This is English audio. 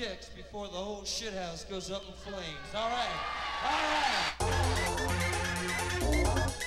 kicks before the whole shithouse goes up in flames. All right. All right.